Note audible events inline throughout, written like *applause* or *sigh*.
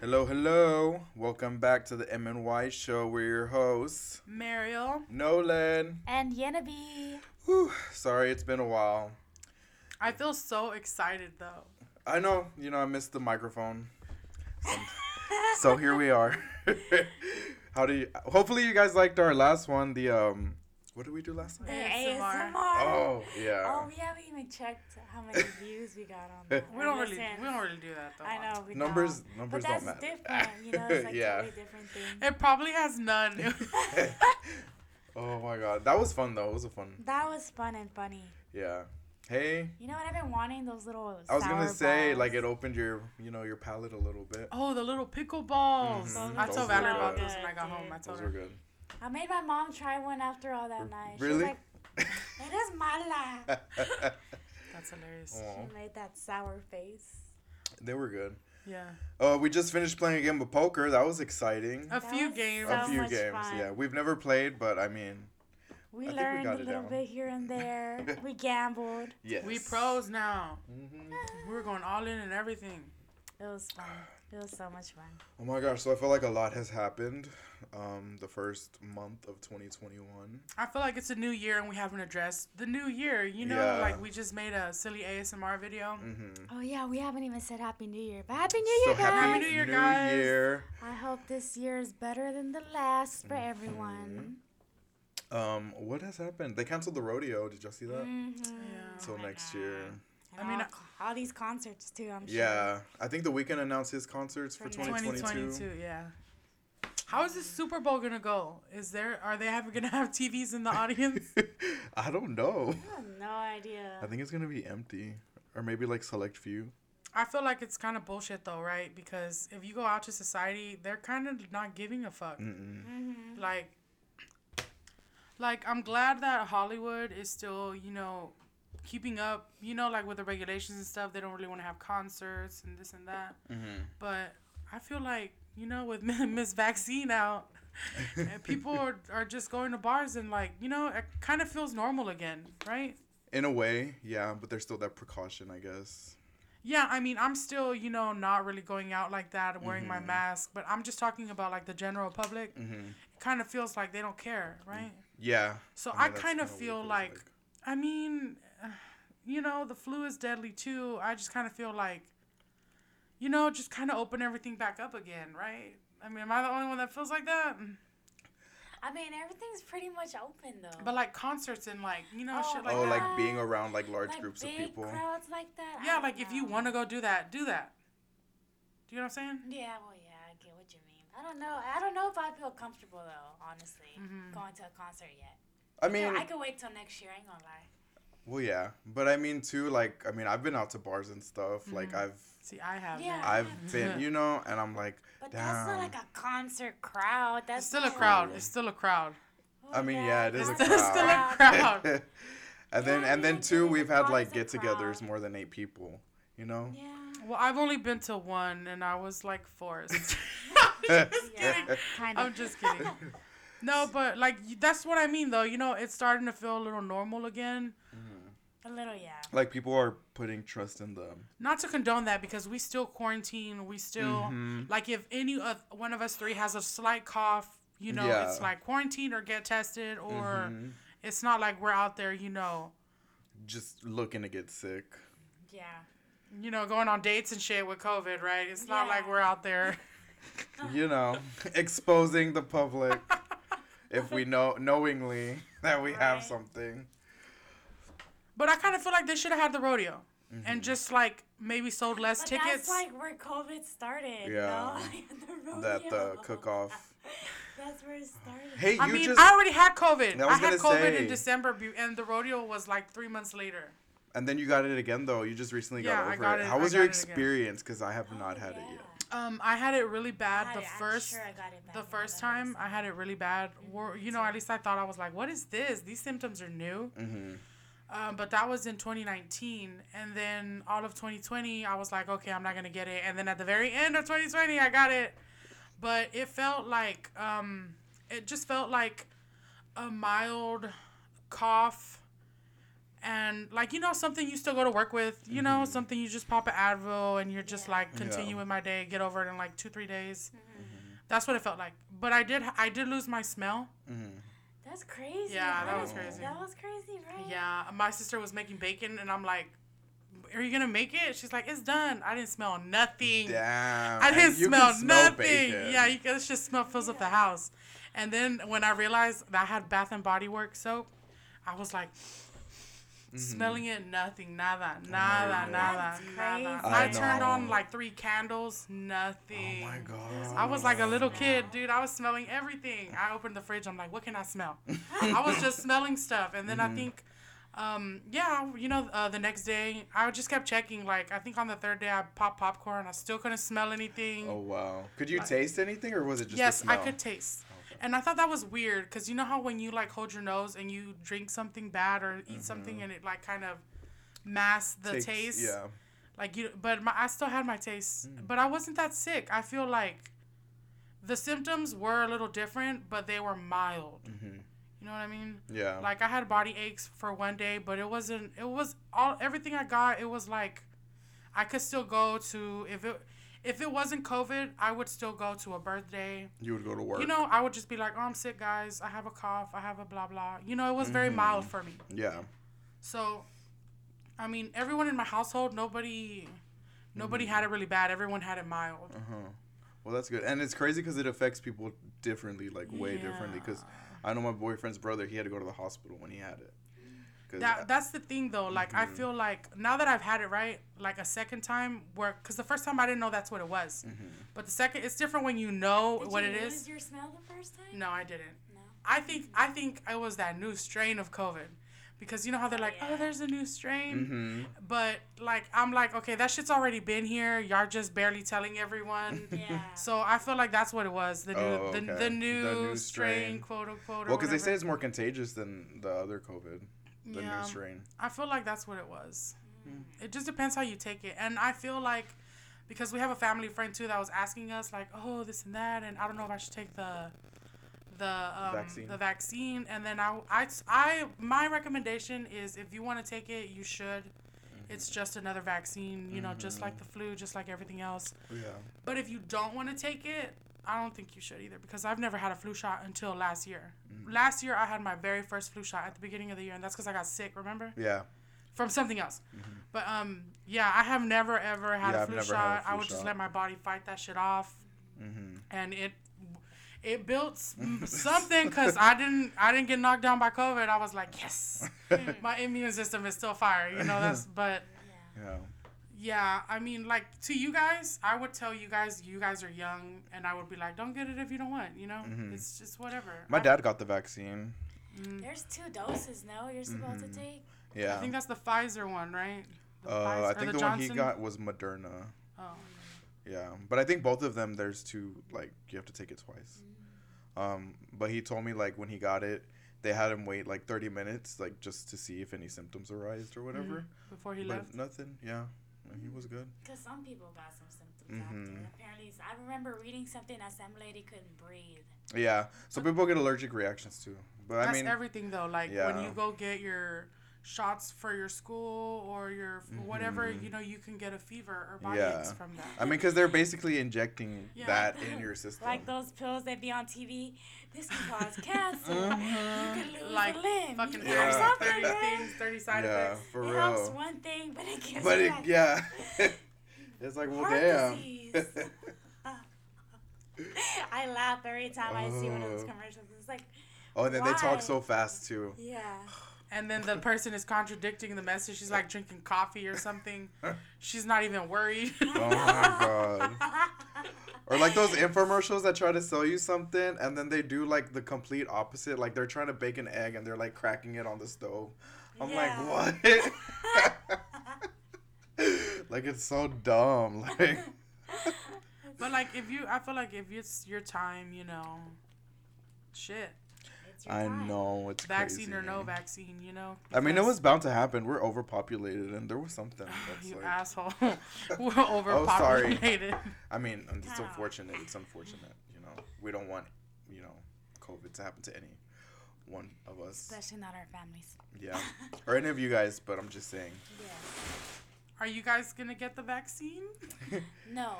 Hello, hello. Welcome back to the MNY show. We're your hosts, Mariel. Nolan. And Yenabe. Whew, sorry, it's been a while. I feel so excited though. I know, you know, I missed the microphone. Some- so here we are. *laughs* How do you? Hopefully, you guys liked our last one. The um, what did we do last The time? ASMR. ASMR. Oh yeah. Oh, we haven't even checked how many *laughs* views we got on that. *laughs* We don't really we don't really do that though. I know. We numbers, don't. numbers But that's don't matter. different. You know, it's like *laughs* Yeah. a totally different thing. It probably has none. oh my god, that was fun though. It was a fun. That was fun and funny. Yeah. Hey, You know what? I've been wanting those little. I was gonna say balls. like it opened your, you know, your palate a little bit. oh, the little pickle balls. Mhm. I told were Valerie about those when I got home. I Dude. told Those were her. good. I made my mom try one after all that night. She Really? was like, "It is mala." *laughs* That's hilarious. Aw, She made that sour face. they were good. Yeah. Uh, we just finished playing a game of poker. That was exciting. A That few games. so a few games, fun. yeah. We've never played, but I mean, We I think we learned got a little bit here and there. *laughs* we gambled. yes. We pros now. hmm We're going all in and everything. It was fun. It was so much fun. Oh my gosh! So I feel like a lot has happened. Um, the first month of 2021. I feel like it's a new year and we haven't addressed the new year. You know, Yeah. like we just made a silly ASMR video. Mm-hmm. Oh yeah, we haven't even said Happy New Year. But Happy New So Year, guys! happy Happy New Year, guys. Year. I hope this year is better than the last for Mm-hmm. everyone. Um, what has happened? They canceled the rodeo. Did y'all see that? Mhm. Yeah. Till Oh next God. year. And I mean, all, all these concerts too. I'm sure. Yeah, I think the Weeknd announced his concerts for For 2022. 2022, yeah. How is the Super Bowl gonna go? Is there are they ever gonna have TVs in the audience? *laughs* I don't know. I have no idea. I think it's gonna be empty, or maybe like select few. I feel like it's kind of bullshit though, right? Because if you go out to society, they're kind of not giving a fuck. Mm-mm. hmm Like, like I'm glad that Hollywood is still, you know, keeping up. You know, like with the regulations and stuff, they don't really want to have concerts and this and that. Mm-hmm. But I feel like, you know, with *laughs* Miss Vaccine out, and *laughs* people are, are just going to bars and like, you know, it kind of feels normal again, right? In a way, yeah, but there's still that precaution, I guess. Yeah, I mean, I'm still, you know, not really going out like that wearing my Mhm. mask, but I'm just talking about like the general public. Mm-hmm. It kind of feels like they don't care, right? Yeah. So mean, I, kind of kinda what it feel feels like, I mean, *sighs* you know, the flu is deadly too. I just kind of feel like, you know, just kind of open everything back up again, right? I mean, am I the only one that feels like that? I mean, everything's pretty much open though. But like concerts and like, you know, Oh, shit like oh, that. like being around like large like groups of people. crowds like that. Yeah, don't like if you want to go do that, do that. Do you know what I'm saying? Yeah, well, yeah, I get what you mean. I don't know. I don't know if I feel comfortable though, honestly, Mhm. going to a concert yet. I Yeah, mean, I could wait till next year. I ain't gonna lie. Well, yeah, but I mean too, like, I mean, I've been out to bars and stuff. Like, Mhm. I've, See, I have. Yeah. I've *laughs* been, you know, and I'm like, But that's not like a concert crowd. That's It's still a not- crowd. It's still a crowd. Oh, I mean, yeah, it is a *laughs* It's still a crowd. *laughs* and then, and then too, we've had like get-togethers crowd. more than eight people. You know. Yeah. Well, I've only been to one, and I was like forced. Yeah. kidding. Kind I'm just kidding. No, but like that's what I mean, though. You know, it's starting to feel a little normal again. A little, yeah. like people are putting trust in them. Not to condone that because we still quarantine. We still Mhm. like if any of one of us three has a slight cough, you know, Yeah. it's like quarantine or get tested, or Mhm. it's not like we're out there, you know, Just looking to get sick. Yeah. you know, going on dates and shit with COVID, right? It's not like we're out there. *laughs* You know, *laughs* exposing the public *laughs* if we know knowingly that we have something. But I kind of feel like they should have had the rodeo Mm-hmm. and just like maybe sold less But tickets. that's like where COVID started. Yeah. You know? That the rodeo. cook off. *laughs* That's where it started. Hey, I you mean, just I already had COVID. I I, had COVID say. in December, and the rodeo was like three months later. and then you got it again though. You just recently Yeah, got I got it. it- How I was your experience? Because I have not Oh, had it yet. Um, I had it really bad I the it- first. sure I got it The first time I had it really bad, or you know, at least I thought I was like, "What is this? These symptoms are new." Mm-hmm. Um, but that was in 2019, and then all of 2020, I was like, "Okay, I'm not gonna get it." And then at the very end of 2020, I got it, but it felt like, um, it just felt like a mild cough and like you know something you still go to work with you know Mm-hmm. something you just pop an advil and you're just Yeah. like continue Yeah. with my day get over it in like two three days Mm-hmm. that's what it felt like but i did i did lose my smell Mm-hmm. That's crazy. Yeah, that right? was crazy. That was crazy, right? yeah my sister was making bacon and i'm like are you gonna make it she's like it's done i didn't smell nothing Damn. I didn't you smell, nothing. bacon. Yeah, you can, it's just smell fills up the house. And then when I realized that I had Bath and Body Works soap, I was like smelling it, nothing, nada, nada, God. nada, nada. crazy. I, I turned on like three candles, nothing. Oh my god. I was like a little kid, dude. I was smelling everything. I opened the fridge. I'm like, what can I smell? *laughs* I was just smelling stuff. And then Mm-hmm. I think, um, yeah, you know, uh, the next day, I just kept checking. Like, I think on the third day, I popped popcorn. I still couldn't smell anything. Oh wow. Could you taste anything or was it just yes, the I could taste. And I thought that was weird because you know how when you like hold your nose and you drink something bad or eat something and it like kind of masks the Mm-hmm. Takes- taste. Yeah. Like you, but my, I still had my taste, Mm. but I wasn't that sick. I feel like the symptoms were a little different, but they were mild. Mhm. You know what I mean? Yeah. Like I had body aches for one day, but it wasn't. It was all everything I got. It was like I could still go to if it if it wasn't COVID, I would still go to a birthday. you would go to work. You know, I would just be like, "Oh, I'm sick, guys. I have a cough. I have a blah blah." You know, it was very mild for me. Yeah. So, I mean, everyone in my household, nobody, nobody Mm-hmm. had it really bad. Everyone had it mild. Uh huh. Well, that's good, and it's crazy because it affects people differently, like way differently. Because I know my boyfriend's brother; he had to go to the hospital when he had it. 'Cause That that's the thing though. Like Mm-hmm. I feel like now that I've had it right, like a second time, where because the first time I didn't know that's what it was, Mm-hmm. but the second it's different when you know Did what you it lose is. your smell the first time? No, I didn't. No. I think I think it was that new strain of COVID, because you know how they're like, oh, there's a new strain. hmm But like I'm like, okay, that shit's already been here. Y'all just barely telling everyone. *laughs* Yeah. So I feel like that's what it was. The new, Oh, the, okay. the new, The new strain, strain. quote unquote. Well, because they say it's more contagious than the other COVID, the Yeah. new strain. I feel like that's what it was. Hmm. It just depends how you take it, and I feel like because we have a family friend too that was asking us like, oh, this and that, and I don't know if I should take the the um, Vaccine. the vaccine, and then I, I I my recommendation is if you want to take it, you should. Mm-hmm. It's just another vaccine, you know, just like the flu, just like everything else. Yeah. But if you don't want to take it, I don't think you should either because I've never had a flu shot until last year. Mm. Last year I had my very first flu shot at the beginning of the year, and that's because I got sick. Remember? Yeah. from something else. But um, yeah, I have never ever had Mm-hmm. Yeah, a flu never shot. had a I flu would just let my body fight that shit off, hmm and it it built *laughs* something because I didn't I didn't get knocked down by COVID. I was like, yes, *laughs* my immune system is still fire. You know that's *laughs* but Yeah. Yeah. Yeah, I mean like to you guys, I would tell you guys you guys are young, and I would be like, don't get it if you don't want. You know, Mhm. it's just whatever. My I- dad got the vaccine. mm, There's two doses, no? You're supposed Mhm. to take? Yeah. I think that's the Pfizer one, right? The uh, Pfizer- I think the, one he got was Moderna. Oh. Yeah, but I think both of them there's two like you have to take it twice. Um, but he told me like when he got it, they had him wait like 30 minutes like just to see if any symptoms arised or whatever. Before he but left. nothing. Yeah, he was good. Because some people got some symptoms Mhm. after. Apparently, I remember reading something that some lady couldn't breathe. Yeah, so people get allergic reactions too. But That's I mean, everything though. Like when you go get your shots for your school or your f whatever, you know, you can get a fever or body Yeah. aches from that. I mean, because they're basically injecting Yeah. that in *laughs* your system. Like those pills that be on TV. This can cause cancer. Mhm. You can lose Like a limb. fucking you Yeah. can thirty, something, 30 things, thirty side yeah, effects. for it real. helps one thing, but it gives but you it, like yeah, *laughs* it's like well, Heart damn. disease. *laughs* *laughs* I laugh every time I see one of those Oh. commercials. It's like, oh, and then they talk so fast too. yeah. *sighs* And then the person is contradicting the message. She's like drinking coffee or something. She's not even worried. Oh my god. Or like those infomercials that try to sell you something and then they do like the complete opposite. Like they're trying to bake an egg and they're like cracking it on the stove. I'm Yeah. like, what? *laughs* like it's so dumb. *laughs* Like but like if you, I feel like if it's your time, you know, shit, I time. know it's vaccine crazy. or no vaccine, you know. I mean, it was bound to happen. We're overpopulated, and there was something. *sighs* That's you like, asshole. *laughs* *laughs* We're overpopulated. Oh, sorry. I mean, it's Ow. unfortunate. It's unfortunate. You know, we don't want you know COVID to happen to any one of us. Especially not our families. Yeah, or any of you guys, but I'm just saying. Yeah. Are you guys gonna get the vaccine? *laughs* No.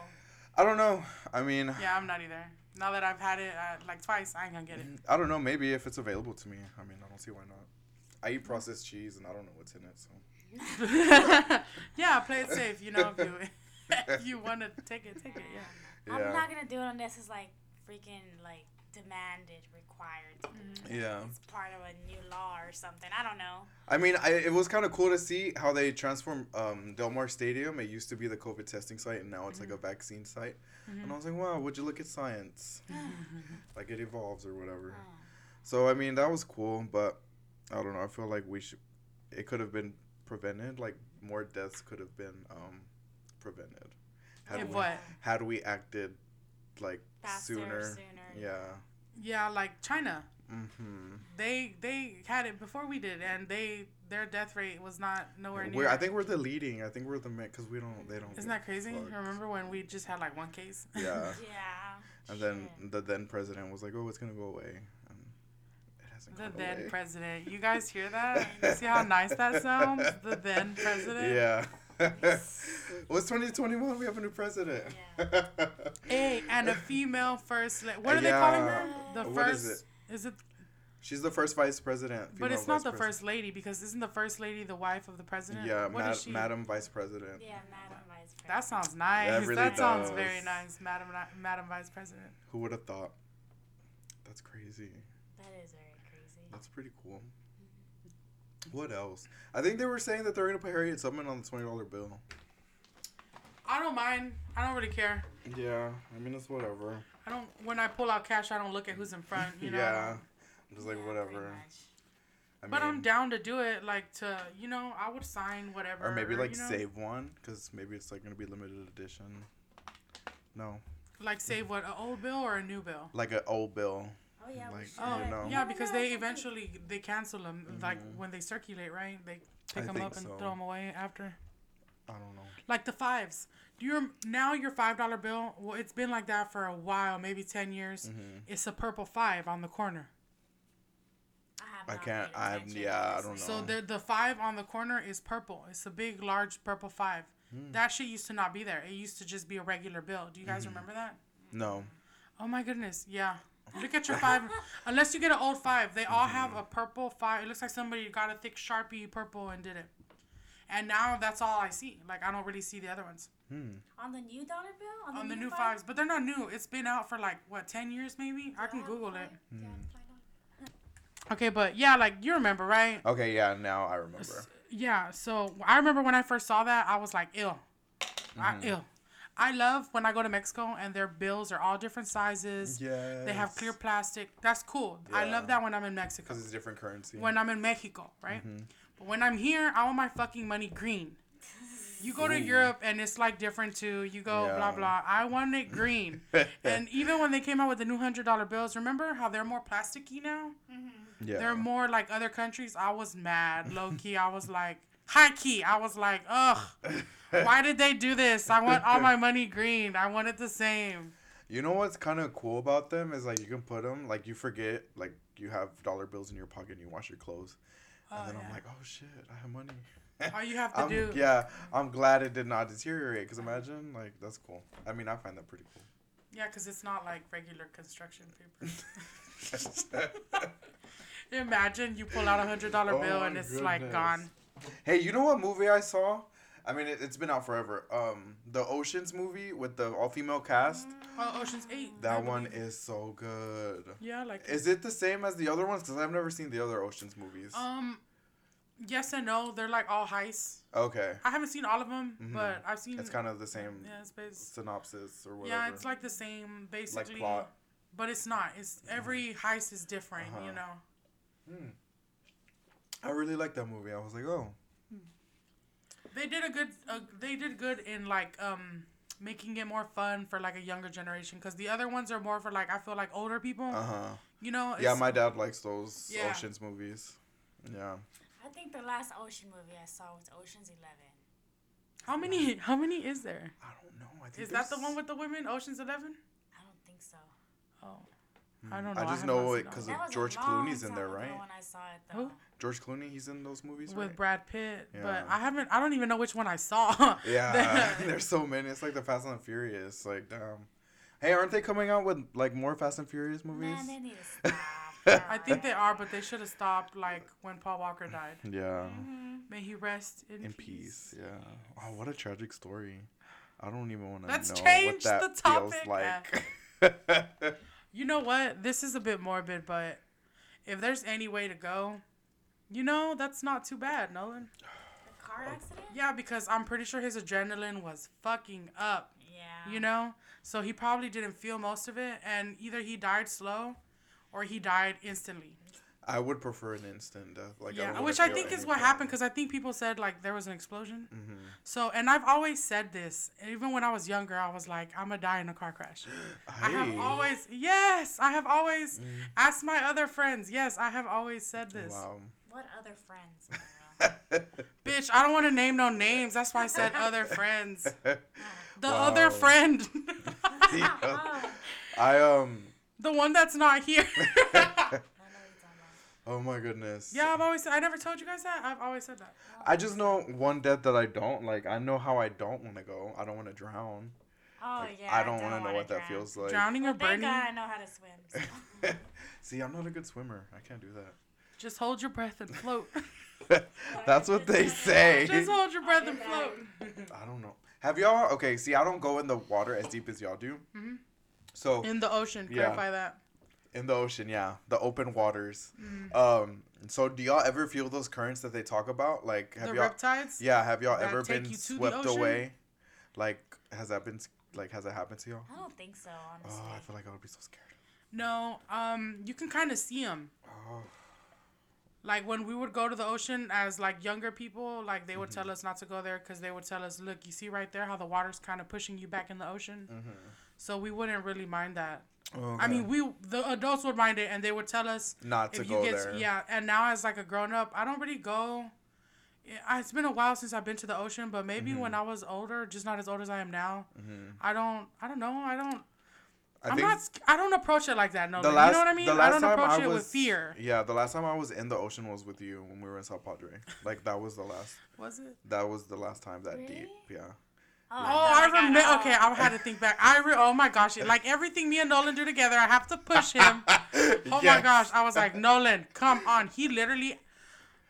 I don't know. I mean, Yeah, I'm not either. Now that I've had it uh, like twice, I ain't gonna get it. I don't know. Maybe if it's available to me. I mean, I don't see why not. I eat processed cheese and I don't know what's in it, so. *laughs* yeah, play it safe. You know, if you, *laughs* if you want to take it, take it. Yeah. *laughs* Yeah. I'm not gonna do it unless it's like freaking like demanded, required. To do. Yeah. It's part of a new law or something. I don't know. I mean, I, it was kind of cool to see how they transformed um, Delmar Stadium. It used to be the COVID testing site, and now it's like a vaccine site. And I was like, wow, would you look at science? *sighs* *laughs* like it evolves or whatever. Oh. So I mean, that was cool, but I don't know. I feel like we should. It could have been prevented. Like more deaths could have been um, prevented. Had If we, what? Had we acted like Faster, sooner. sooner. Yeah. Yeah, like China. Mm-hmm. They they had it before we did, and they their death rate was not nowhere near. We're, I think we're the leading. I think we're the because we don't. They don't. Isn't that crazy? fuck. Remember when we just had like one case? Yeah. *laughs* Yeah. And then the then president was like, "Oh, it's gonna go away." And it hasn't The then away. president. You guys hear that? *laughs* You see how nice that sounds? The then president. Yeah. *laughs* What's 2021? We have a new president. Hey, and a female first. La- what are they calling her? The What first. is Is it? She's the first vice president. But it's not the president. first lady because isn't the first lady the wife of the president? Yeah, What mad- is she? Madam Vice President. Yeah, Madam Vice President. That sounds nice. That really that sounds very nice, Madam Madam Vice President. Who would have thought? That's crazy. That is very crazy. That's pretty cool. What else? I think they were saying that they're gonna put Harriet Tubman on the twenty dollar bill. I don't mind. I don't really care. Yeah, I mean it's whatever. I don't. When I pull out cash, I don't look at who's in front. You *laughs* know. yeah, I'm just like Yeah, whatever. pretty much. I But I'm down to do it. Like to, you know, I would sign whatever. or maybe like you know? save one because maybe it's like gonna be limited edition. No, Like save what? An old bill or a new bill? like an old bill. Oh yeah. Like. Oh, you know. yeah, because they eventually they cancel them. Like when they circulate, right? They pick I them up and so. throw them away after. I don't know. Like the fives. Do you now your five dollar bill? Well, it's been like that for a while, maybe ten years. Mm-hmm. It's a purple five on the corner. I, I can't- I- yeah, I don't know. So the the five on the corner is purple. It's a big, large purple five. Hmm. That shit used to not be there. It used to just be a regular bill. Do you guys Mm-hmm. remember that? No. Oh my goodness, yeah. Look at your five. Unless you get an old five, they all have a purple five. It looks like somebody got a thick sharpie purple and did it. And now that's all I see. Like I don't really see the other ones Hmm. On the new dollar bill? on the new five? fives, but they're not new. It's been out for like what ten years maybe. I can Google it. Yeah, Hmm. five dollars. *laughs* Okay, but yeah, like you remember, right? Okay, yeah, now I remember. Yeah. So I remember when I first saw that, I was like, ill. Mm-hmm. I ill. I love when I go to Mexico and their bills are all different sizes. Yeah. They have clear plastic. That's cool. Yeah. I love that when I'm in Mexico. Because it's a different currency. When I'm in Mexico, right? Mm-hmm. But when I'm here, I want my fucking money green. You go to Europe and it's like different too. You go blah Yeah. blah. I want it green. *laughs* and even when they came out with the new hundred dollar bills, remember how they're more plasticky now? yeah. They're more like other countries. I was mad, low key. I was like, high key. I was like, ugh, why did they do this? I want all my money green. I want it the same. You know what's kind of cool about them is like you can put them like you forget like you have dollar bills in your pocket and you wash your clothes, and Oh, then yeah. I'm like, oh shit, I have money. All you have to *laughs* I'm, do, Yeah, I'm glad it did not deteriorate. Cause imagine like that's cool. I mean, I find that pretty cool. yeah, because it's not like regular construction paper. *laughs* *laughs* Imagine you pull out a hundred dollar Oh bill and it's like gone. Oh, hey, you know what movie I saw? I mean, it, it's been out forever. Um, the Ocean's movie with the all female cast. Oh, Ocean's Eight. I That one believe. is so good. Yeah, like Is it the same as the other ones? Cause I've never seen the other Ocean's movies. um, yes and no. They're like all heists. Okay, I haven't seen all of them, Mhm. but I've seen. it's kind of the same yeah, it's based. synopsis or whatever. Yeah, it's like the same basically. Like plot. But it's not. It's every heist is different. You Uh-huh. know. I really like that movie. I was like, oh, They did a good. Uh, they did good in like um making it more fun for like a younger generation because the other ones are more for like I feel like older people. uh huh. You know. Yeah, my dad likes those Yeah. Ocean's movies. Yeah. I think the last ocean movie I saw was Ocean's Eleven. How many? How many is there? I don't know. I think Is that the one with the women? Ocean's Eleven. I don't think so. Oh. I mm. don't know. I just have know it seen that 'cause one. of That was a George Clooney's in there, right? When I saw it, Who? though. George Clooney, he's in those movies, with right? Brad Pitt, but I haven't. I don't even know which one I saw. *laughs* Yeah, *laughs* there's so many. It's like the Fast and Furious. Like, damn. Hey, aren't they coming out with like more Fast and Furious movies? Man, they need to *laughs* stop. I think they are, but they should have stopped like when Paul Walker died. Yeah, mm-hmm. May he rest in, in peace. Yeah. Oh, what a tragic story. I don't even want to Let's know change what that the topic. feels like. You know what? This is a bit morbid, but if there's any way to go, you know, that's not too bad, Nolan. The car oh. accident? Yeah, because I'm pretty sure his adrenaline was fucking up, Yeah. you know? So he probably didn't feel most of it, and either he died slow or he died instantly. I would prefer an instant death. Like, yeah, don't which I think is what pain. happened because I think people said like there was an explosion. Mm-hmm. So, and I've always said this, even when I was younger, I was like, I'm gonna die in a car crash. *gasps* I have always, yes, I have always Mm. asked my other friends. Yes, I have always said this. Wow. What other friends? *laughs* Bitch, I don't want to name no names. That's why I said other friends. *laughs* The Wow. other friend. *laughs* oh, I um. the one that's not here. I know what you're talking Oh my goodness. yeah, I've always I never told you guys that. I've always said that. I just know one death that I don't like. I know how I don't want to go. I don't want to drown. Oh, Like, yeah. I don't want to know wanna what that feels like. Drowning or Well, thank burning. God I know how to swim. so. *laughs* See, I'm not a good swimmer. I can't do that. Just hold your breath and float. *laughs* That's what they say. *laughs* Just hold your breath and float. I don't know. Have y'all? Okay, see, I don't go in the water as deep as y'all do. Mm-hmm. So In the ocean, Yeah. clarify that. In the ocean, yeah, the open waters. Mm. Um, so do y'all ever feel those currents that they talk about? Like, have The y'all? riptides. Yeah, have y'all ever been you to the swept away? Like, has that been like has that happened to y'all? I don't think so, honestly. Oh, I feel like I would be so scared. No, um, you can kind of see them. Oh, Like when we would go to the ocean as like younger people, like they would Mm-hmm. tell us not to go there because they would tell us, look, you see right there how the water's kind of pushing you back in the ocean. Mm-hmm. So we wouldn't really mind that. I mean, we the adults would mind it, and they would tell us not to if go there. yeah. And now as like a grown up, I don't really go. It's been a while since I've been to the ocean, but maybe Mm-hmm. when I was older, just not as old as I am now. I don't. I don't know. I don't. I I'm not. I don't approach it like that. No, the last, you know what I mean. The I last don't time approach I it was, with fear. Yeah, the last time I was in the ocean was with you when we were in South Padre. Like that was the last. Was it? That was the last time that deep. Yeah. Oh, Oh, I remember. all- Okay, I had to think back. I re- oh my gosh, like everything me and Nolan do together, I have to push him. *laughs* Oh my gosh, I was like, Nolan, come on. He literally,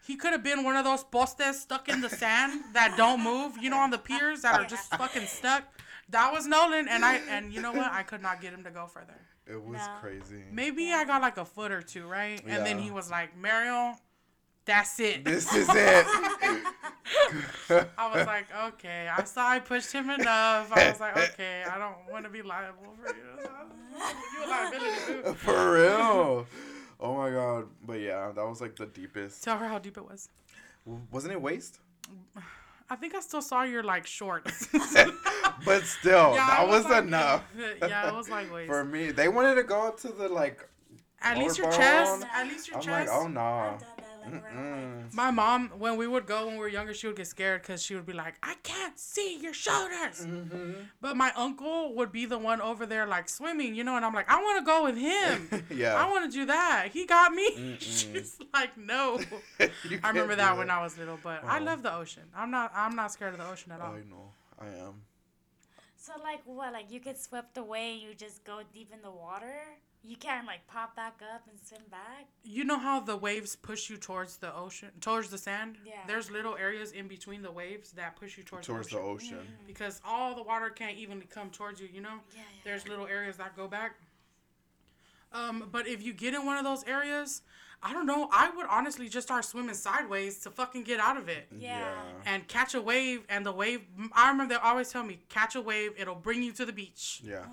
he could have been one of those postes stuck in the sand that don't move. You know, on the piers that are just fucking stuck. That was Nolan, and I and you know what? I could not get him to go further. It was No. crazy. Maybe I got like a foot or two, right? And then he was like, Mariel, that's it. This is it. I was like, okay. I saw I pushed him enough. I was like, okay, I don't want to be liable for you. You liability. For real. Oh my god. But yeah, that was like the deepest. Tell her how deep it was. W- Wasn't it waist? I think I still saw your like shorts. *laughs* but still, Yeah, that it was, like- enough. *laughs* yeah, it was like waist. For me, they wanted to go up to the like. At least your chest. At least your I'm chest. like, oh no. I've done that, like, around. My mom, when we would go when we were younger, she would get scared because she would be like, I can't see your shoulders. Mm-hmm. But my uncle would be the one over there like swimming, you know, and I'm like, I want to go with him. *laughs* yeah. I want to do that. He got me. *laughs* She's like, no. *laughs* I remember can't that when I was little, but I Oh. love the ocean. I'm not. I'm not scared of the ocean at all. I know. I am. So like what? Like you get swept away, you just go deep in the water. You can't like pop back up and swim back. You know how the waves push you towards the ocean, towards the sand. Yeah. There's little areas in between the waves that push you towards, Towards the the ocean. ocean. because all the water can't evenly come towards you. You know. Yeah, yeah. There's little areas that go back. Um, but if you get in one of those areas, I don't know. I would honestly just start swimming sideways to fucking get out of it. Yeah. and catch a wave and the wave i remember they always tell me catch a wave it'll bring you to the beach Yeah.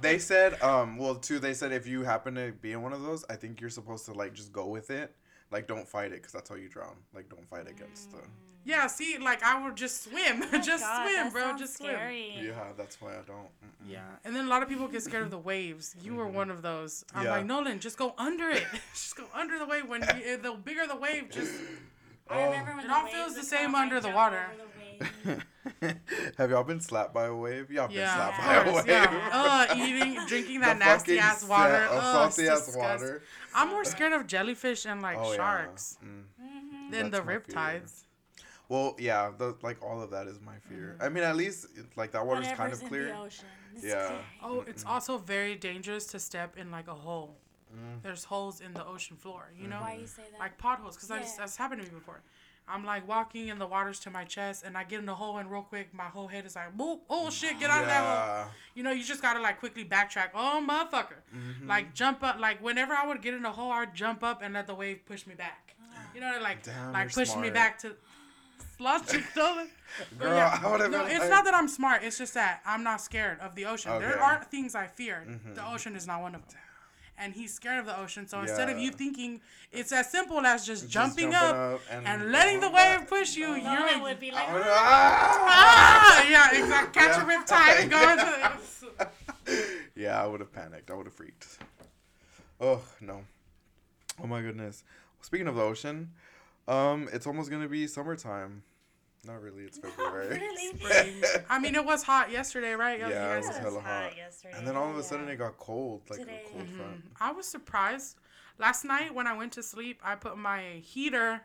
They said, um, well, too, they said if you happen to be in one of those, I think you're supposed to, like, just go with it. Like, don't fight it, because that's how you drown. Like, don't fight against the. Yeah see like i would just swim *laughs* Oh just God, swim bro sounds just swim. Yeah, that's why I don't. Mm-mm. yeah and then a lot of people get scared of the waves you were one of those i'm Mm-hmm. Yeah. like nolan just go under it *laughs* just go under the wave when you, the bigger the wave just *laughs* I remember when It all feels the same come, under the water. the. Have y'all been slapped by a wave? Y'all been Yeah, slapped of by a wave. Yeah. Uh, eating, drinking that nasty ass water. sa- Ugh, uh, salty it's ass disgusting. water. I'm more scared of jellyfish and like Oh, sharks Mm. Mm-hmm. than That's the my fear. riptides. Well, yeah, the, like all of that is my fear. I mean, at least like that water's kind Whatever's of in clear. the ocean. Yeah. clear. Oh, it's also very dangerous to step in like a hole. Mm. There's holes in the ocean floor, you know, Why you say that? like potholes, because that's Yeah. that's happened to me before. I'm like walking and the water's to my chest, and I get in the hole, and real quick, my whole head is like, "Boop! Oh shit! Get out of that hole!" You know, you just gotta like quickly backtrack. Oh motherfucker! Mhm. Like jump up. Like whenever I would get in a hole, I'd jump up and let the wave push me back. You know, like Damn, like you're push me back to. Launching *laughs* stolen. Girl, yeah. I would have No, been. it's I- not that I'm smart. It's just that I'm not scared of the ocean. There are things I fear. Mhm. The ocean is not one of them. And he's scared of the ocean. So instead of you thinking it's as simple as just, Just jumping, jumping up, up and, and letting the wave back. push you, No, you're would be like, would- "Ah!" ah, yeah, exactly. Catch Yeah. a rip tide and go *laughs* into. *laughs* yeah, I would have panicked. I would have freaked. Oh no. Oh my goodness. Speaking of the ocean, um, it's almost gonna be summertime. Not really. It's February. really? *laughs* Spring. I mean, it was hot yesterday, right? Yeah, You it was It hella hot. yesterday. And then all of a yeah. sudden it got cold, like Today. a cold Mhm. front. I was surprised. Last night when I went to sleep, I put my heater.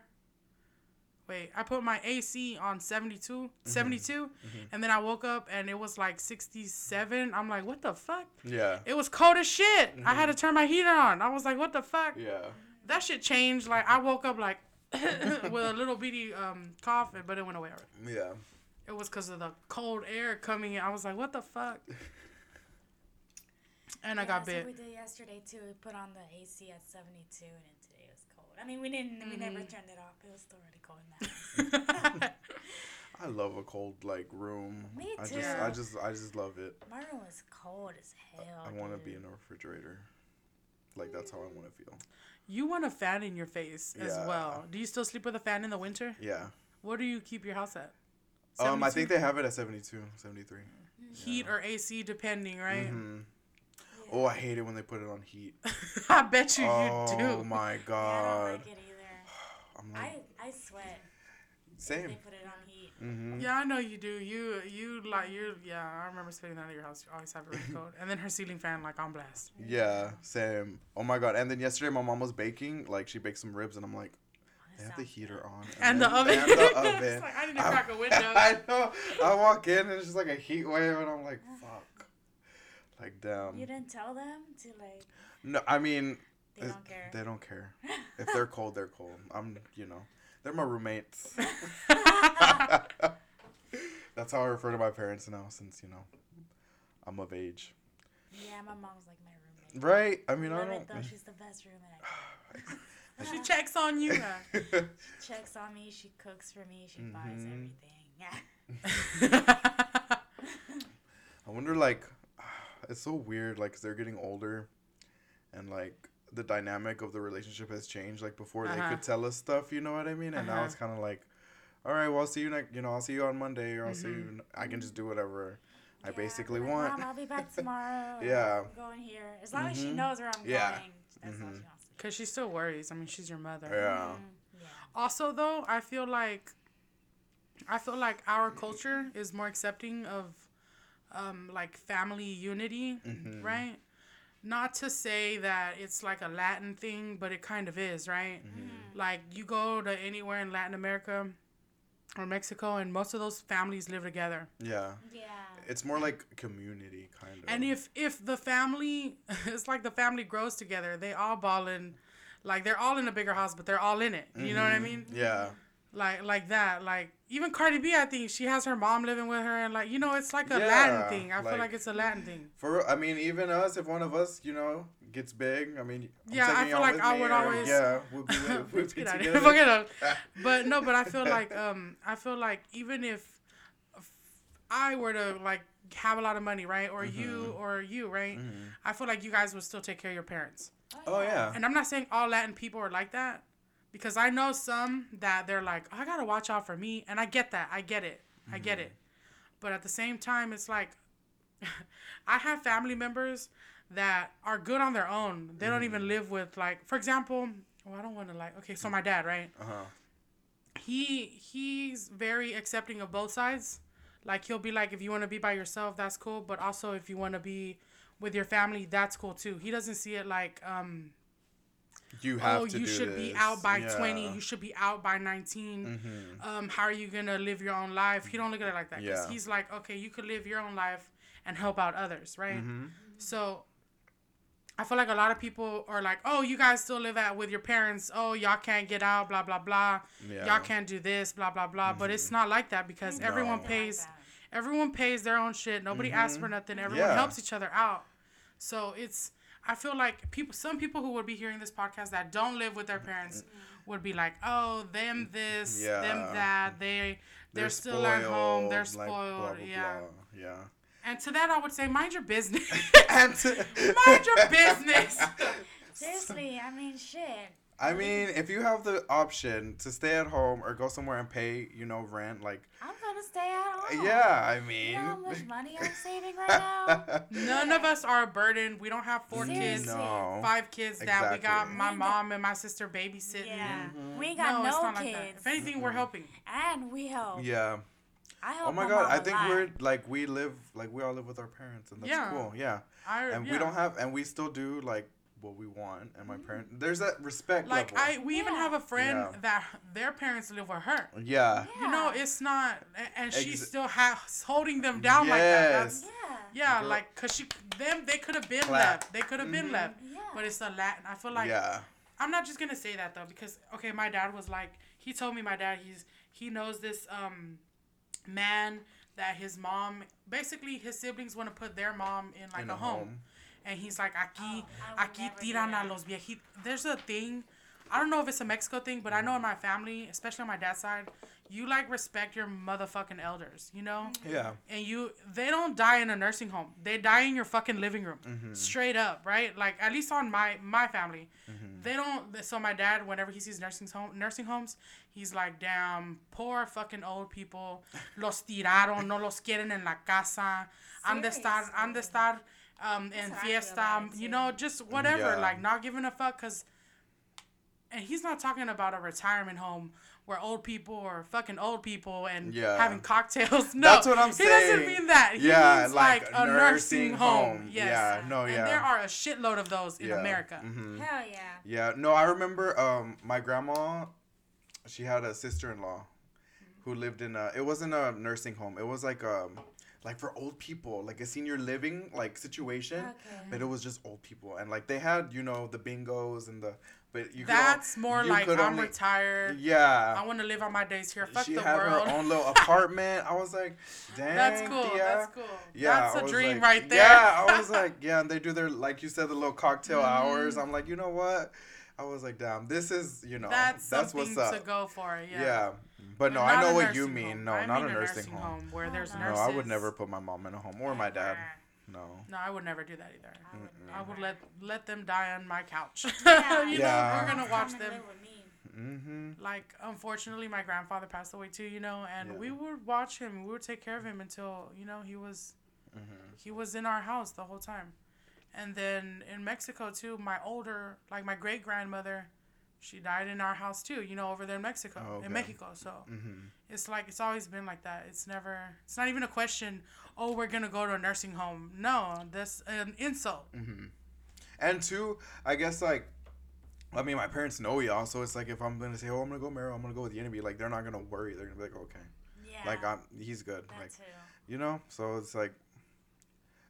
Wait, I put my AC on 72, 72, and then I woke up and it was like 67. I'm like, what the fuck? Yeah. It was cold as shit. I had to turn my heater on. I was like, what the fuck? Yeah. That shit changed. Like, I woke up like *laughs* with a little bitty um, cough, but it went away. already. Yeah. It was because of the cold air coming in. I was like, what the fuck? *laughs* And I got that's bit. we did yesterday too. We put on the AC at 72, and then today it was cold. I mean, we didn't. We never Mhm. turned it off. It was still really cold in the *laughs* house. I love a cold like room. Me too. I just. I just I just love it. My room was cold as hell. I want to be in a refrigerator. Like that's how I want to feel. You want a fan in your face as Yeah. well. Do you still sleep with a fan in the winter? Yeah. What do you keep your house at? Um I think they have it at 72, 73. heat or AC depending, right? hmm Yeah. Oh, I hate it when they put it on heat. *laughs* I bet you oh you do. Oh my Yeah, I god. don't like it either. *sighs* I'm I like I sweat. if same. They put it on heat. hmm Yeah, I know you do. You you like you yeah, I remember spending that at your house. You always have it really cold. And then her ceiling fan like on blast. Yeah, same. Oh my god. And then yesterday my mom was baking, like she baked some ribs and I'm like, they have the heater on. And the oven. And the *laughs* It's oven. like, I need to I- crack a *laughs* window. I know. I walk in and it's just like a heat wave and I'm like, fuck. Like damn. You didn't tell them to like. No, I mean They don't care. They don't care. *laughs* If they're cold, they're cold. I'm, you know, they're my roommates. *laughs* *laughs* That's how I refer to my parents now, since you know, I'm of age. Yeah, my mom's like my roommate. Right? I mean, I don't. it though. She's the best roommate. *sighs* She checks on you. got. *laughs* checks on me. She cooks for me. She buys Mhm. everything. Yeah. I wonder, like, *sighs* it's so weird, like, 'cause they're getting older, and like the dynamic of the relationship has changed. Like before, they Uh-huh. could tell us stuff, you know what I mean, and now Uh-huh. it's kind of like, all right, well, I'll see you next. You know, I'll see you on Monday, or I'll see Mm-hmm. you. I can just do whatever I basically like, want. Mom, I'll be back *laughs* tomorrow. Yeah. I'm going here. As long as she Mhm. knows where I'm Yeah. going. That's all she wants. Cause she still worries. I mean, she's your mother. Yeah. Yeah. Also, though, I feel like I feel like our culture is more accepting of um, like family unity, right? Not to say that it's like a Latin thing, but it kind of is, right? Mm-hmm. Like you go to anywhere in Latin America or Mexico, and most of those families live together. Yeah, Yeah. it's more like community kind of. And if if the family, *laughs* it's like the family grows together. They all ball in, like they're all in a bigger house, but they're all in it. You know what I Mhm. mean? Yeah. Like like that. Like even Cardi B, I think she has her mom living with her, and like you know, it's like a Yeah, Latin thing. I feel like- like it's a Latin thing. For I mean, even us, if one of us, you know, gets big, I mean, I'm Yeah, I feel like I would always- Yeah, we'll be, *laughs* we'll be out of here. *laughs* together. *laughs* But no, but I feel like um I feel like even if, if I were to like have a lot of money, right, or you or you, right, Mhm. I feel like you guys would still take care of your parents. Oh yeah. And I'm not saying all Latin people are like that, because I know some that they're like, I gotta watch out for me, and I get that. I get it. I get it. But at the same time, it's like, *laughs* I have family members that are good on their own. They don't even live with like, for example, well, I don't want to like. Okay, so my dad, right? Uh huh. He he's very accepting of both sides. Like he'll be like, if you want to be by yourself, that's cool. But also, if you want to be with your family, that's cool too. He doesn't see it like, um, You have oh, to you do should be out by Yeah. 20. You should be out by 19. Mhm. Um, how are you gonna live your own life? He don't look at it like that. 'cause Yeah. he's like, okay, you could live your own life and help out others, right? Mhm. So I feel like a lot of people are like, oh, you guys still live at with your parents. Oh, y'all can't get out, blah blah blah. Yeah. Mm-hmm. Y'all can't do this, blah blah blah. But it's not like that because No. everyone pays. that. Everyone pays their own shit. Nobody asks for nothing. Everyone Mm-hmm. Yeah. helps each other out. So it's. I feel like people, some people who would be hearing this podcast that don't live with their parents, would be like, "Oh, them this, them that. They, they're, still at home. They're spoiled, spoiled. like, blah, blah, yeah." blah. Yeah. And to that, I would say, mind your business. *laughs* and to- *laughs* mind your business. Seriously, I mean, shit. I mean, if you have the option to stay at home or go somewhere and pay, you know, rent, like, I'm gonna stay at home. yeah, I You mean, know how much money I'm *laughs* saving right now? None of us are a burden. We don't have four kids, no. five kids that we got my We mom and my sister babysitting. Yeah. Mhm. We ain't got no, no, it's not kids. like that. If anything, we're helping. and we help. Yeah. I help Oh my my god, I think lot. we're like we live like we all live with our parents and that's Yeah. cool. Yeah. I, And yeah. we don't have and we still do like what we want and my parents there's that respect like level. I. We even have a friend Yeah. that their parents live with her. yeah. You know, it's not, and she's Ex- still has holding them down like that. That's, Yeah. yeah, Girl. like cause she, them, they could have been Clap. left. They could have been Mhm. left. Yeah. But it's the Latin. I feel like yeah. I'm not just gonna say that though because okay, my dad was like he told me my dad he's he knows this um man that his mom basically his siblings want to put their mom in like In a, a home. home. And he's like aquí Oh, aquí tiran a los viejitos. There's a thing. I don't know if it's a Mexico thing, but I know in my family, especially on my dad's side, you like respect your motherfucking elders, you know? Yeah. and you they don't die in a nursing home they die in your fucking living room Mm-hmm. straight up right like at least on my my family they don't so my dad whenever he sees nursing home nursing homes he's like damn poor fucking old people los tiraron no los quieren en la casa han de estar han de estar um, en what fiesta about you know just whatever Yeah. like not giving a fuck because and he's not talking about a retirement home where old people are fucking old people and Yeah. having cocktails. *laughs* No, That's what I'm He doesn't saying. mean that. He Yeah, means like like, a a nursing nursing home. home. Yes. Yeah, no, And yeah. there are a shitload of those in Yeah. America. Mhm. Hell yeah. Yeah, no, I remember um my grandma she had a sister-in-law who lived in a it wasn't a nursing home. It was like um like for old people, like a senior living like situation, Okay. but it was just old people and like they had, you know, the bingos and the but you could That's more you like could I'm only- retired. Yeah, I want to live on my days here. Fuck she the had world. her own little *laughs* apartment. I was like, "Dang, That's cool. tia." That's cool. Yeah, That's a dream like- right there. Yeah, I was *laughs* like, yeah, and they do their like you said the little cocktail Mm-hmm. hours. I'm like, you know what? I was like, damn, this is you know that's that's, what's up. to go for. Yeah. yeah. but no, I know what you mean. home. No, I not mean a nursing, home. where Oh, there's no. No, nurses. I would never put my mom in a home or my dad. No. No, I would never do that either. I would I would let let them die on my couch. *laughs* Yeah. you Yeah. know, we're gonna watch them. live with me. Mm-hmm. Like, unfortunately, my grandfather passed away too. You know, and Yeah. we would watch him. We would take care of him until you know he was Mm-hmm. he was in our house the whole time. And then in Mexico too, my older like my great grandmother, she died in our house too. You know, over there in Mexico, Oh, okay. in Mexico. So Mm-hmm. it's like it's always been like that. It's never. It's not even a question. Oh, we're gonna go to a nursing home. No, that's an insult. Mm-hmm. And two, I guess like, I mean, my parents know y'all, so it's like if I'm gonna say, oh, I'm gonna go Mariel, I'm gonna go with the enemy. like they're not gonna worry. They're gonna be like, okay, Yeah. like I'm, he's good, that like too. you know. So it's like,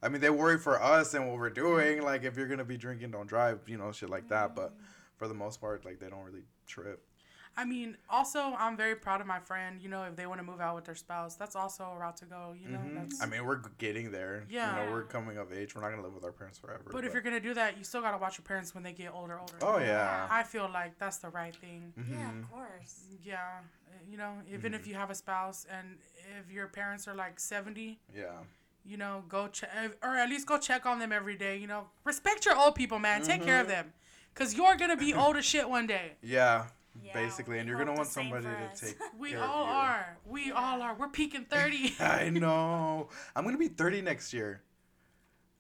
I mean, they worry for us and what we're doing. Like if you're gonna be drinking, don't drive, you know, shit like that. But for the most part, like they don't really trip. I mean, also, I'm very proud of my friend. You know, if they want to move out with their spouse, that's also a route to go. You know, Mhm. that's. I mean, we're getting there. Yeah. You know, we're coming of age. We're not gonna live with our parents forever. but if you're gonna do that, you still gotta watch your parents when they get older. Older. oh yeah. I feel like that's the right thing. Yeah, Mhm. of course. Yeah, you know, even Mm-hmm. if you have a spouse and if your parents are like 70, Yeah. You know, go check or at least go check on them every day. You know, respect your old people, man. Take care of Mm-hmm. them, cause you're gonna be *laughs* old as shit one day. Yeah. Yeah, basically, and you're gonna want somebody to take. *laughs* We care all of you. are. We all are. We're peaking *laughs* 30. I know. I'm gonna be 30 next year.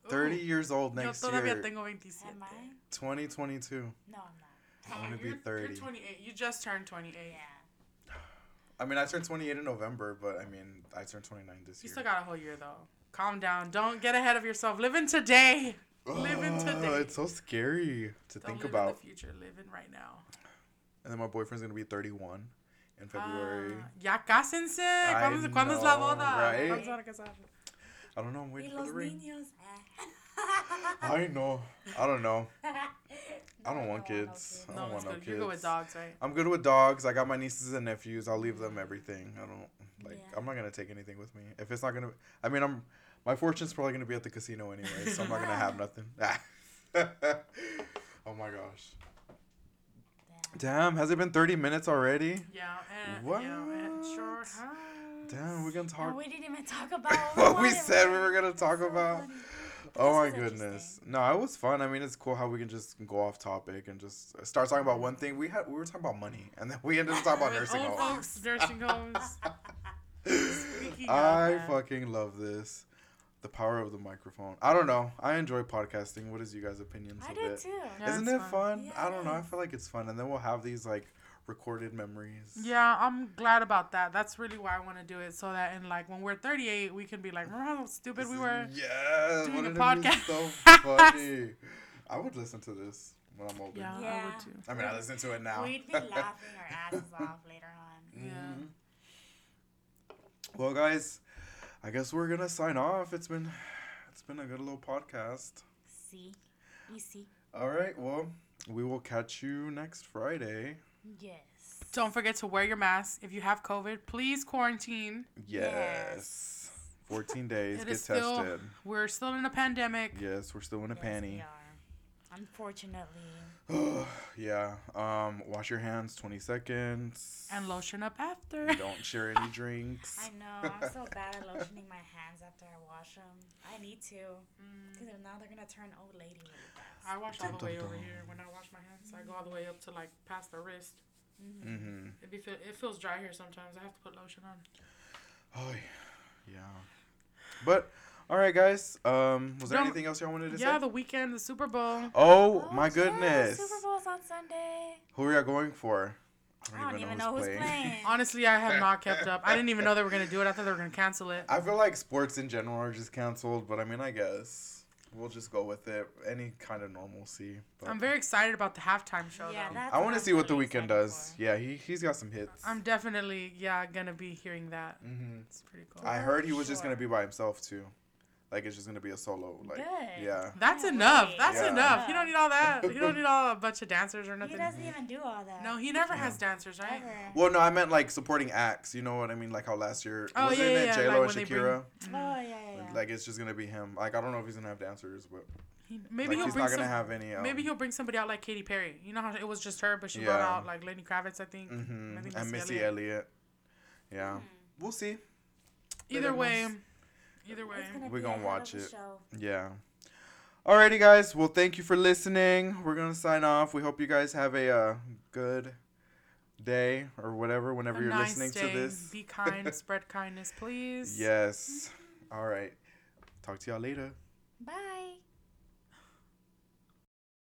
30 Ooh, years old Yo next todavía year. tengo 27. Am I? 2022. No, I'm not. I'm gonna be You're- 30. You're 28. You just turned 28. Yeah. I mean, I turned 28 in November, but I mean, I turned 29 this You year. You still got a whole year though. Calm down. Don't get ahead of yourself. Live in today. live in today. It's so scary to Don't think live about. in the future. Live in right now. And then my boyfriend's gonna be 31 in February. Ah, ya cásense. I ¿Cuándo, ¿cuándo es la boda? right? ¿Cuándo se van a casar? I don't know. I'm waiting for the ring. niños. eh. I know. I don't know. I don't No, want no kids. I don't it's want no kids. You're good with dogs, right? I'm good with dogs. I got my nieces and nephews. I'll leave them everything. I don't like. Yeah. I'm not gonna take anything with me. If it's not gonna, I mean, I'm. My fortune's probably gonna be at the casino anyway, so I'm not gonna have *laughs* nothing. *laughs* oh my gosh. Damn. Damn, has it been 30 minutes already? Yeah. And, What? Yeah, it sure has. Damn, we're gonna And talk. we didn't even talk about *laughs* What we said we were gonna talk about. Funny. Oh my goodness. No, it was fun. I mean, it's cool how we can just go off topic and just start talking about one thing. We had we were talking about money, and then we ended up talking about nursing old homes. folks, nursing homes. *laughs* I that. fucking love this. The power of the microphone. I don't know. I enjoy podcasting. What is you guys' opinions I of do it? too. Yeah, Isn't it fun? I don't know. I feel like it's fun, and then we'll have these like recorded memories. Yeah, I'm glad about that. That's really why I want to do it, so that in like when we're 38, we can be like, remember how stupid we were? Yeah, doing a wouldn't it be podcast. So *laughs* funny. I would listen to this when I'm older. Yeah, I would too. I mean, I listen to it now. We'd be laughing our *laughs* asses off later on. Yeah. Mhm. Well, guys, I guess we're gonna sign off. It's been, it's been a good little podcast. See? You see? All right. Well, we will catch you next Friday. Yes. Don't forget to wear your mask. If you have COVID, please quarantine. Yes. 14 days. *laughs* It get is still- tested. We're still in a pandemic. Yes, we're still in a Yes, we panty. Are. Unfortunately. *sighs* yeah. Um, wash your hands 20 seconds. And lotion up after. Don't share any *laughs* drinks. I know. I'm so bad at lotioning my hands after I wash them. I need to. Mm, Because now they're going to turn old lady really fast. I wash all the way over here. When I wash my hands, I go all the way up to like past the wrist. Mm-hmm. It be feel, it feels dry here sometimes. I have to put lotion on. Oh, yeah. But, all right, guys. Um, was there Don't- anything else y'all wanted to Yeah, say? Yeah, the weekend, the Super Bowl. Oh, my yeah, goodness. Super Bowl's on Sunday. Who are y'all going for? I don't even know who's playing. *laughs* Honestly, I have not kept up. I didn't even know they were gonna do it. I thought they were gonna cancel it. I feel like sports in general are just canceled, but I mean, I guess we'll just go with it. Any kind of normalcy. But I'm very excited about the halftime show. Yeah, though. that's I want to see what the Weeknd does. for. Yeah, he he's got some hits. I'm definitely yeah gonna be hearing that. hmm It's pretty cool. I heard he was just gonna be by himself too. Like it's just gonna be a solo. Like Good. yeah. That's Can't enough. wait. That's Yeah. enough. You don't need all that. You don't *laughs* need all a bunch of dancers or nothing. He nothing. doesn't even do all that. No, he never has dancers, right? Ever. Well, no, I meant like supporting acts. You know what I mean? Like how last year Oh, wasn't yeah, it yeah, J like Lo when and they bring- Shakira? Oh, yeah, yeah, yeah. Like it's just gonna be him. Like I don't know if he's gonna have dancers, but He, maybe like, he'll he's bring not gonna some. have any. Um, maybe he'll bring somebody out like Katy Perry. You know how it was just her, but she brought Yeah. out like Lenny Kravitz, I think. hmm I think And Missy Missy Elliott. Yeah, Hmm. we'll see. Either way, Veremos. Either way. Gonna we're gonna watch it. show. Yeah. Alrighty, guys. Well, thank you for listening. We're gonna sign off. We hope you guys have a uh, good day or whatever whenever A you're nice listening day. to this. Be kind. *laughs* spread kindness, please. Yes. All right. Talk to y'all later. Bye.